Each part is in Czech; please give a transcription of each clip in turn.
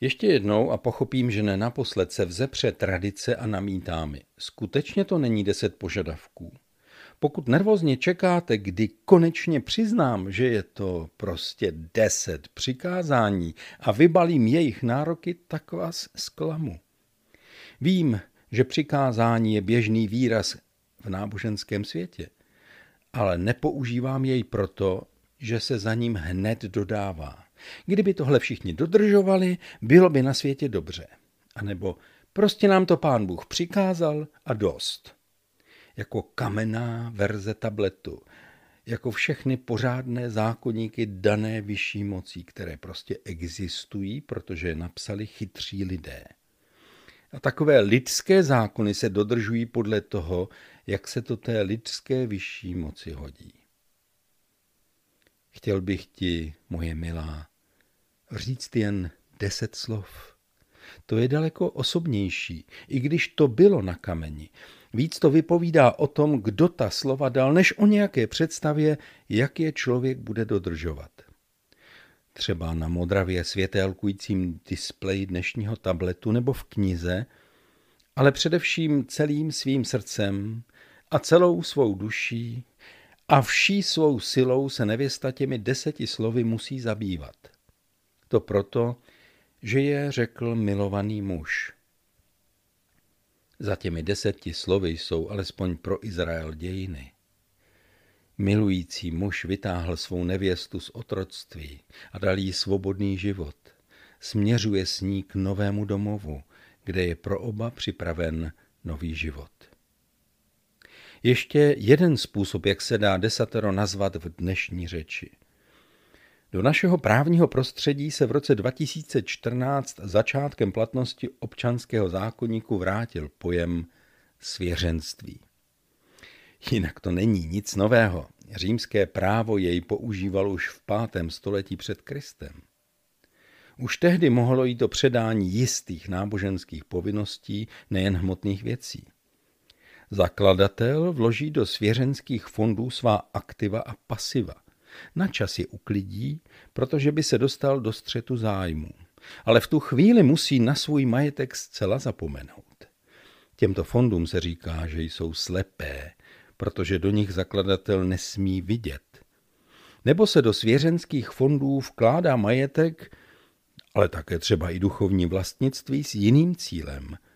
Ještě jednou a pochopím, že ne naposled se vzepře tradice a namítá mi. Skutečně to není deset požadavků. Pokud nervózně čekáte, kdy konečně přiznám, že je to prostě deset přikázání a vybalím jejich nároky, tak vás zklamu. Vím, že přikázání je běžný výraz v náboženském světě, ale nepoužívám jej proto, že se za ním hned dodává. Kdyby tohle všichni dodržovali, bylo by na světě dobře. A nebo prostě nám to pán Bůh přikázal a dost. Jako kamenná verze tabletu, jako všechny pořádné zákonníky dané vyšší mocí, které prostě existují, protože je napsali chytří lidé. A takové lidské zákony se dodržují podle toho, jak se to té lidské vyšší moci hodí. Chtěl bych ti, moje milá, říct jen deset slov. To je daleko osobnější, i když to bylo na kameni. Víc to vypovídá o tom, kdo ta slova dal, než o nějaké představě, jak je člověk bude dodržovat. Třeba na modravě světelkujícím displeji dnešního tabletu nebo v knize, ale především celým svým srdcem a celou svou duší a vší svou silou se nevěsta těmi deseti slovy musí zabývat. To proto, že je řekl milovaný muž. Za těmi deseti slovy jsou alespoň pro Izrael dějiny. Milující muž vytáhl svou nevěstu z otroctví a dal jí svobodný život. Směřuje s ní k novému domovu, kde je pro oba připraven nový život. Ještě jeden způsob, jak se dá desatero nazvat v dnešní řeči. Do našeho právního prostředí se v roce 2014 začátkem platnosti občanského zákonníku vrátil pojem svěřenství. Jinak to není nic nového. Římské právo jej používalo už v pátém století před Kristem. Už tehdy mohlo jít o předání jistých náboženských povinností, nejen hmotných věcí. Zakladatel vloží do svěřenských fondů svá aktiva a pasiva. Na čas je uklidí, protože by se dostal do střetu zájmu. Ale v tu chvíli musí na svůj majetek zcela zapomenout. Těmto fondům se říká, že jsou slepé, protože do nich zakladatel nesmí vidět. Nebo se do svěřenských fondů vkládá majetek, ale také třeba i duchovní vlastnictví s jiným cílem –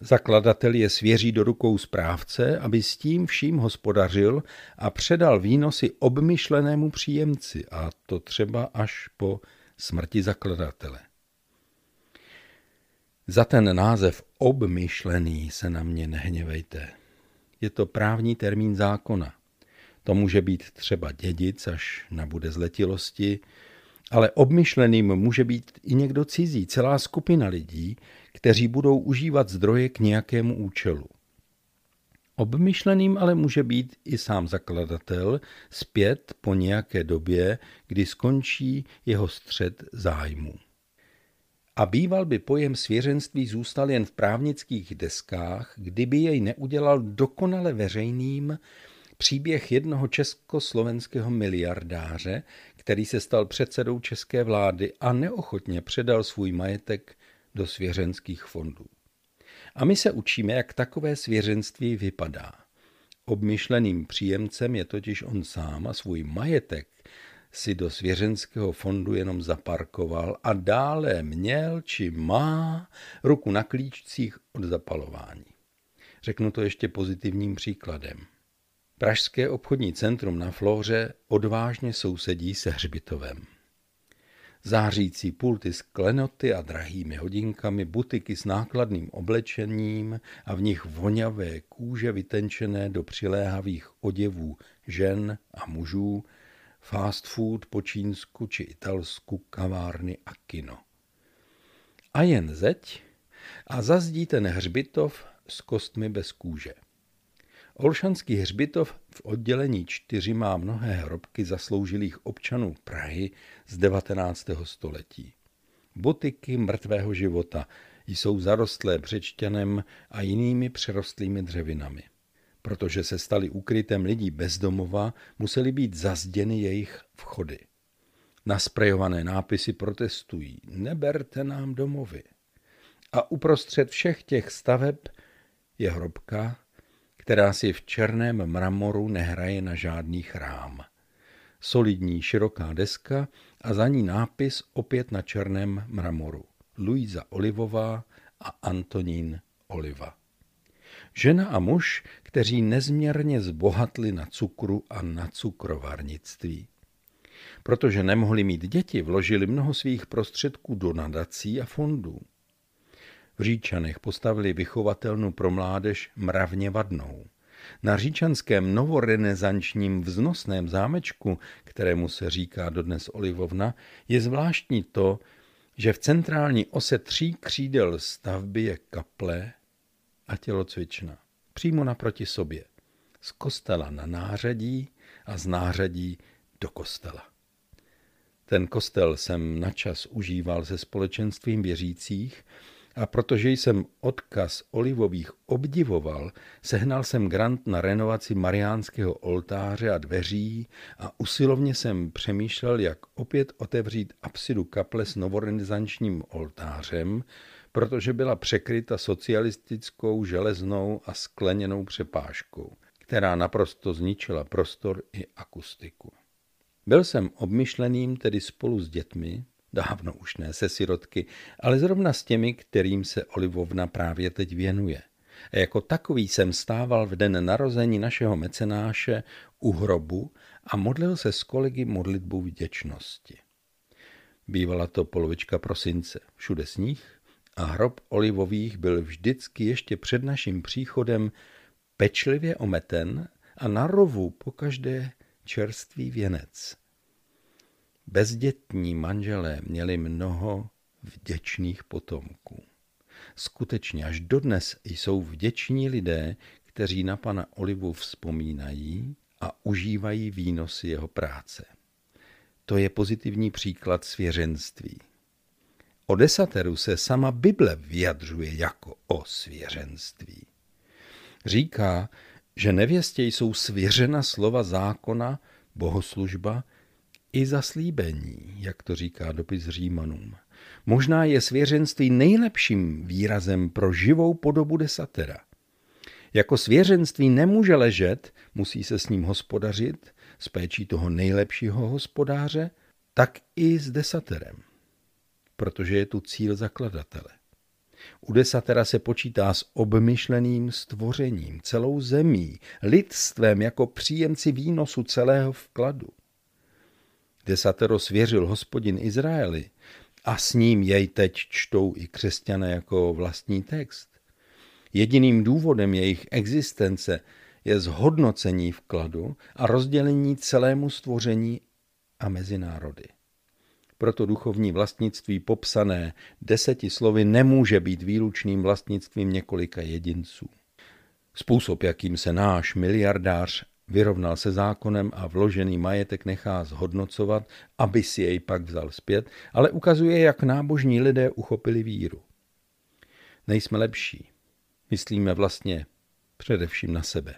Zakladatel je svěří do rukou správce, aby s tím vším hospodařil a předal výnosy obmyšlenému příjemci, a to třeba až po smrti zakladatele. Za ten název obmyšlený se na mě nehněvejte. Je to právní termín zákona. To může být třeba dědic, až nabude zletilosti, ale obmyšleným může být i někdo cizí, celá skupina lidí, kteří budou užívat zdroje k nějakému účelu. Obmyšleným ale může být i sám zakladatel zpět po nějaké době, kdy skončí jeho střed zájmu. A býval by pojem svěřenství zůstal jen v právnických deskách, kdyby jej neudělal dokonale veřejným příběh jednoho československého miliardáře, který se stal předsedou české vlády a neochotně předal svůj majetek do svěřenských fondů. A my se učíme, jak takové svěřenství vypadá. Obmyšleným příjemcem je totiž on sám a svůj majetek si do svěřenského fondu jenom zaparkoval a dále měl či má ruku na klíčcích od zapalování. Řeknu to ještě pozitivním příkladem. Pražské obchodní centrum na Flóře odvážně sousedí se hřbitovem. Zářící pulty s klenoty a drahými hodinkami, butiky s nákladným oblečením a v nich voňavé kůže vytenčené do přiléhavých oděvů žen a mužů, fast food po čínsku či italsku, kavárny a kino. A jen zeď a zazdí ten hřbitov s kostmi bez kůže. Olšanský hřbitov v oddělení čtyři má mnohé hrobky zasloužilých občanů Prahy z 19. století. Botiky mrtvého života jsou zarostlé břečťanem a jinými přerostlými dřevinami. Protože se stali ukrytem lidí bezdomova, museli být zazděny jejich vchody. Nasprejované nápisy protestují. Neberte nám domovy. A uprostřed všech těch staveb je hrobka, která si v černém mramoru nehraje na žádný chrám. Solidní široká deska a za ní nápis opět na černém mramoru. Luisa Olivová a Antonín Oliva. Žena a muž, kteří nezměrně zbohatli na cukru a na cukrovarnictví. Protože nemohli mít děti, vložili mnoho svých prostředků do nadací a fondů. V Říčanech postavili vychovatelnu pro mládež mravně vadnou. Na říčanském novorenesančním vznosném zámečku, kterému se říká dodnes Olivovna, je zvláštní to, že v centrální ose tří křídel stavby je kaple a tělocvična. Přímo naproti sobě. Z kostela na nářadí a z nářadí do kostela. Ten kostel jsem načas užíval se společenstvím věřících a protože jsem odkaz olivových obdivoval, sehnal jsem grant na renovaci mariánského oltáře a dveří a usilovně jsem přemýšlel, jak opět otevřít apsidu kaple s novorenesančním oltářem, protože byla překryta socialistickou železnou a skleněnou přepážkou, která naprosto zničila prostor i akustiku. Byl jsem obmyšleným tedy spolu s dětmi, dávno už ne se sirotky, ale zrovna s těmi, kterým se Olivovna právě teď věnuje. A jako takový jsem stával v den narození našeho mecenáše u hrobu a modlil se s kolegy modlitbu vděčnosti. Bývala to polovička prosince, všude sníh a hrob olivových byl vždycky ještě před naším příchodem pečlivě ometen a na rovu pokaždé čerstvý věnec. Bezdětní manželé měli mnoho vděčných potomků. Skutečně až dodnes jsou vděční lidé, kteří na pana Olivu vzpomínají a užívají výnosy jeho práce. To je pozitivní příklad svěřenství. O desateru se sama Bible vyjadřuje jako o svěřenství. Říká, že nevěstě jsou svěřena slova zákona, bohoslužba i zaslíbení, jak to říká dopis Římanům. Možná je svěřenství nejlepším výrazem pro živou podobu desatera. Jako svěřenství nemůže ležet, musí se s ním hospodařit, s péčí toho nejlepšího hospodáře, tak i s desaterem, protože je tu cíl zakladatele. U desatera se počítá s obmyšleným stvořením, celou zemí, lidstvem jako příjemci výnosu celého vkladu. Desatero svěřil hospodin Izraeli a s ním jej teď čtou i křesťané jako vlastní text. Jediným důvodem jejich existence je zhodnocení vkladu a rozdělení celému stvoření a mezi národy. Proto duchovní vlastnictví popsané deseti slovy nemůže být výlučným vlastnictvím několika jedinců. Způsob, jakým se náš miliardář vyrovnal se zákonem a vložený majetek nechá zhodnocovat, aby si jej pak vzal zpět, ale ukazuje, jak nábožní lidé uchopili víru. Nejsme lepší. Myslíme vlastně především na sebe.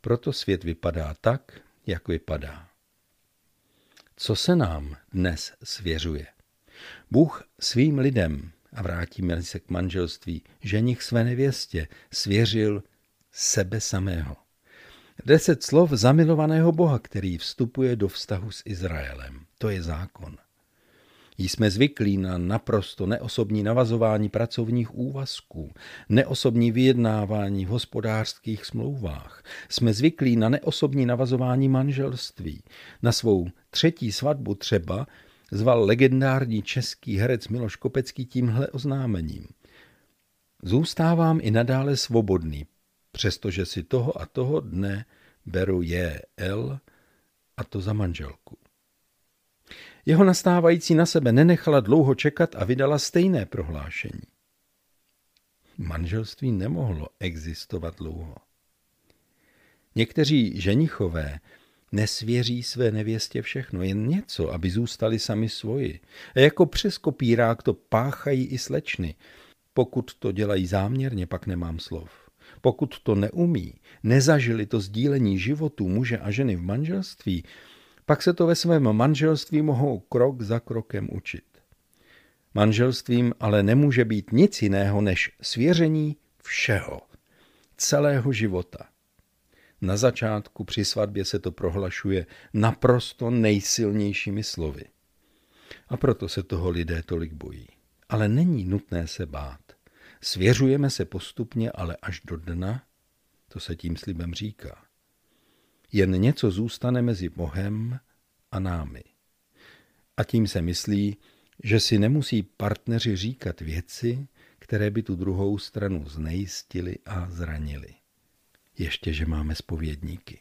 Proto svět vypadá tak, jak vypadá. Co se nám dnes svěřuje? Bůh svým lidem, a vrátíme se k manželství, ženich své nevěstě, svěřil sebe samého. Deset slov zamilovaného Boha, který vstupuje do vztahu s Izraelem. To je zákon. Jsme zvyklí na naprosto neosobní navazování pracovních úvazků, neosobní vyjednávání v hospodářských smlouvách. Jsme zvyklí na neosobní navazování manželství. Na svou třetí svatbu třeba zval legendární český herec Miloš Kopecký tímhle oznámením. Zůstávám i nadále svobodný, přestože si toho a toho dne beru je L a to za manželku. Jeho nastávající na sebe nenechala dlouho čekat a vydala stejné prohlášení. Manželství nemohlo existovat dlouho. Někteří ženichové nesvěří své nevěstě všechno, jen něco, aby zůstali sami svoji. A jako přes kopírák to páchají i slečny. Pokud to dělají záměrně, pak nemám slov. Pokud to neumí, nezažili to sdílení životů muže a ženy v manželství, pak se to ve svém manželství mohou krok za krokem učit. Manželstvím ale nemůže být nic jiného než svěření všeho, celého života. Na začátku při svatbě se to prohlašuje naprosto nejsilnějšími slovy. A proto se toho lidé tolik bojí. Ale není nutné se bát. Svěřujeme se postupně, ale až do dna, to se tím slibem říká. Jen něco zůstane mezi Bohem a námi. A tím se myslí, že si nemusí partneři říkat věci, které by tu druhou stranu znejistili a zranili. Ještě, že máme spovědníky.